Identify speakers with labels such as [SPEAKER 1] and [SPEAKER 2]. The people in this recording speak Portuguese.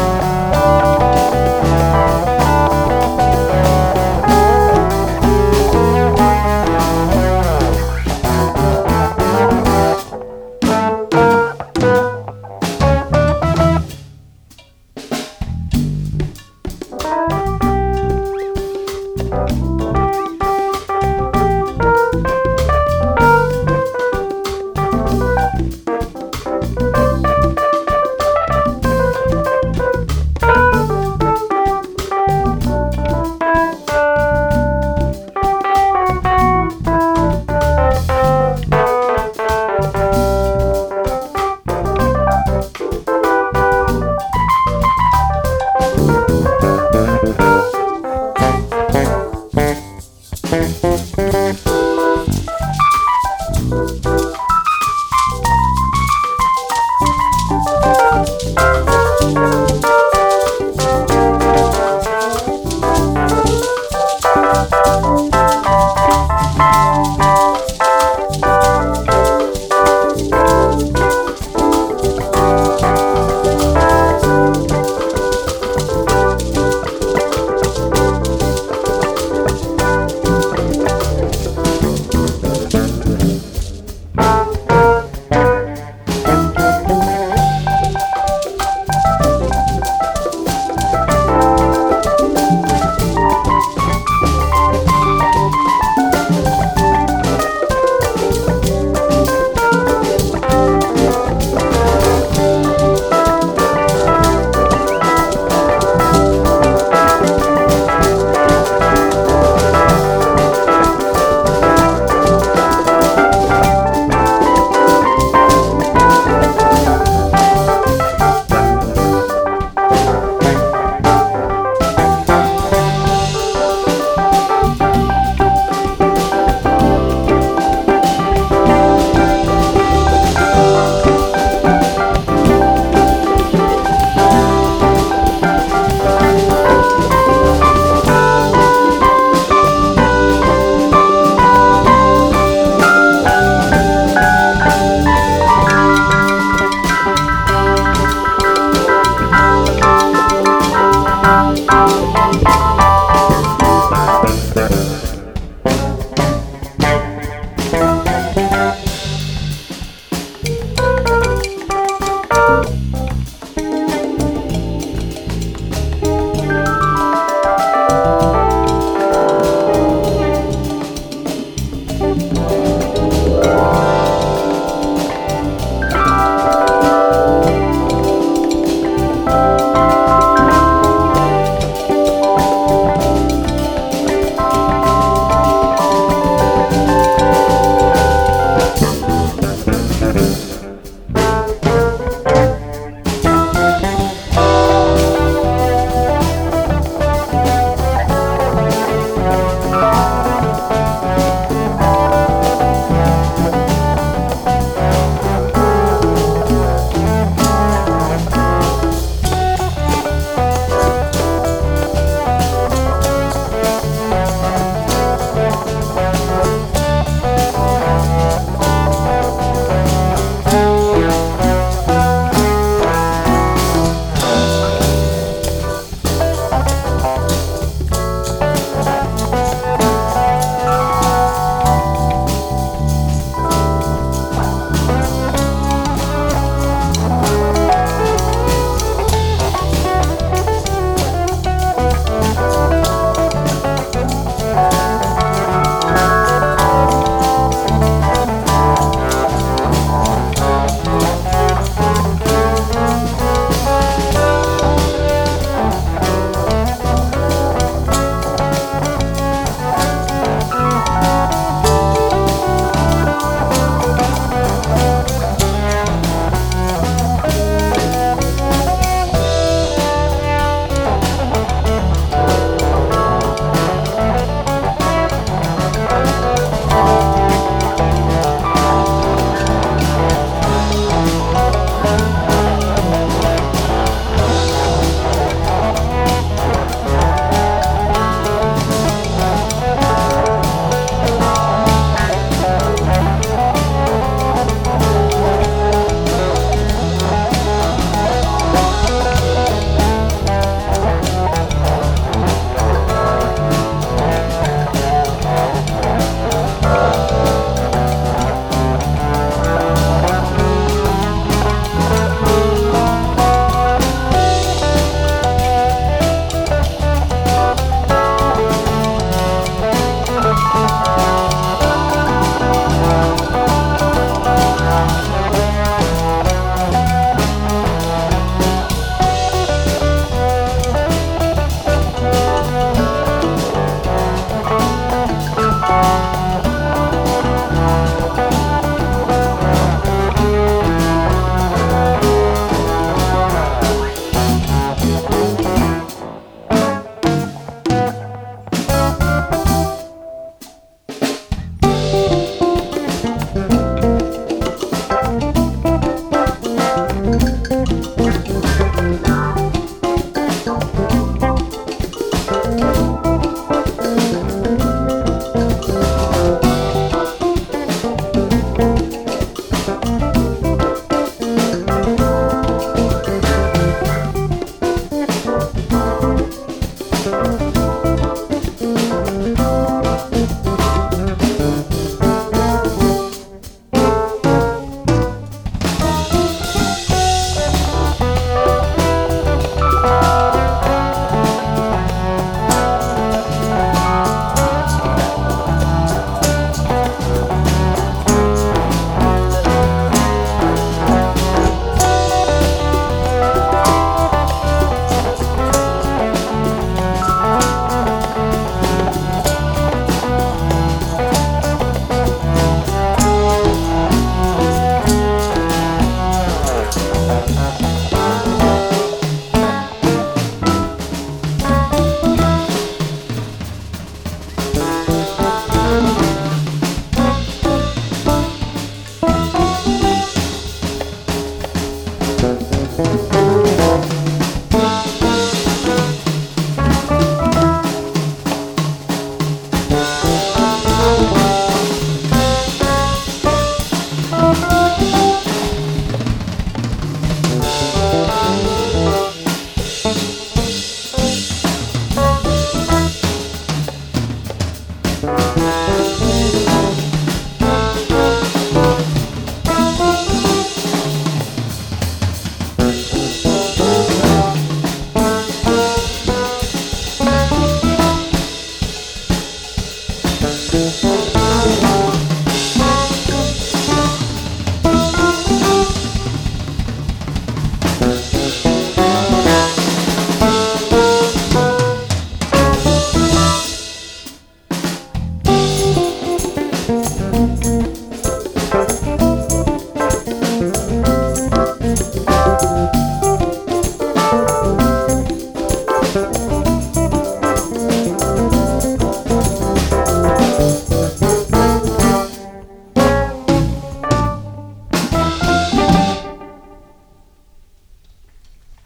[SPEAKER 1] Thank you. Música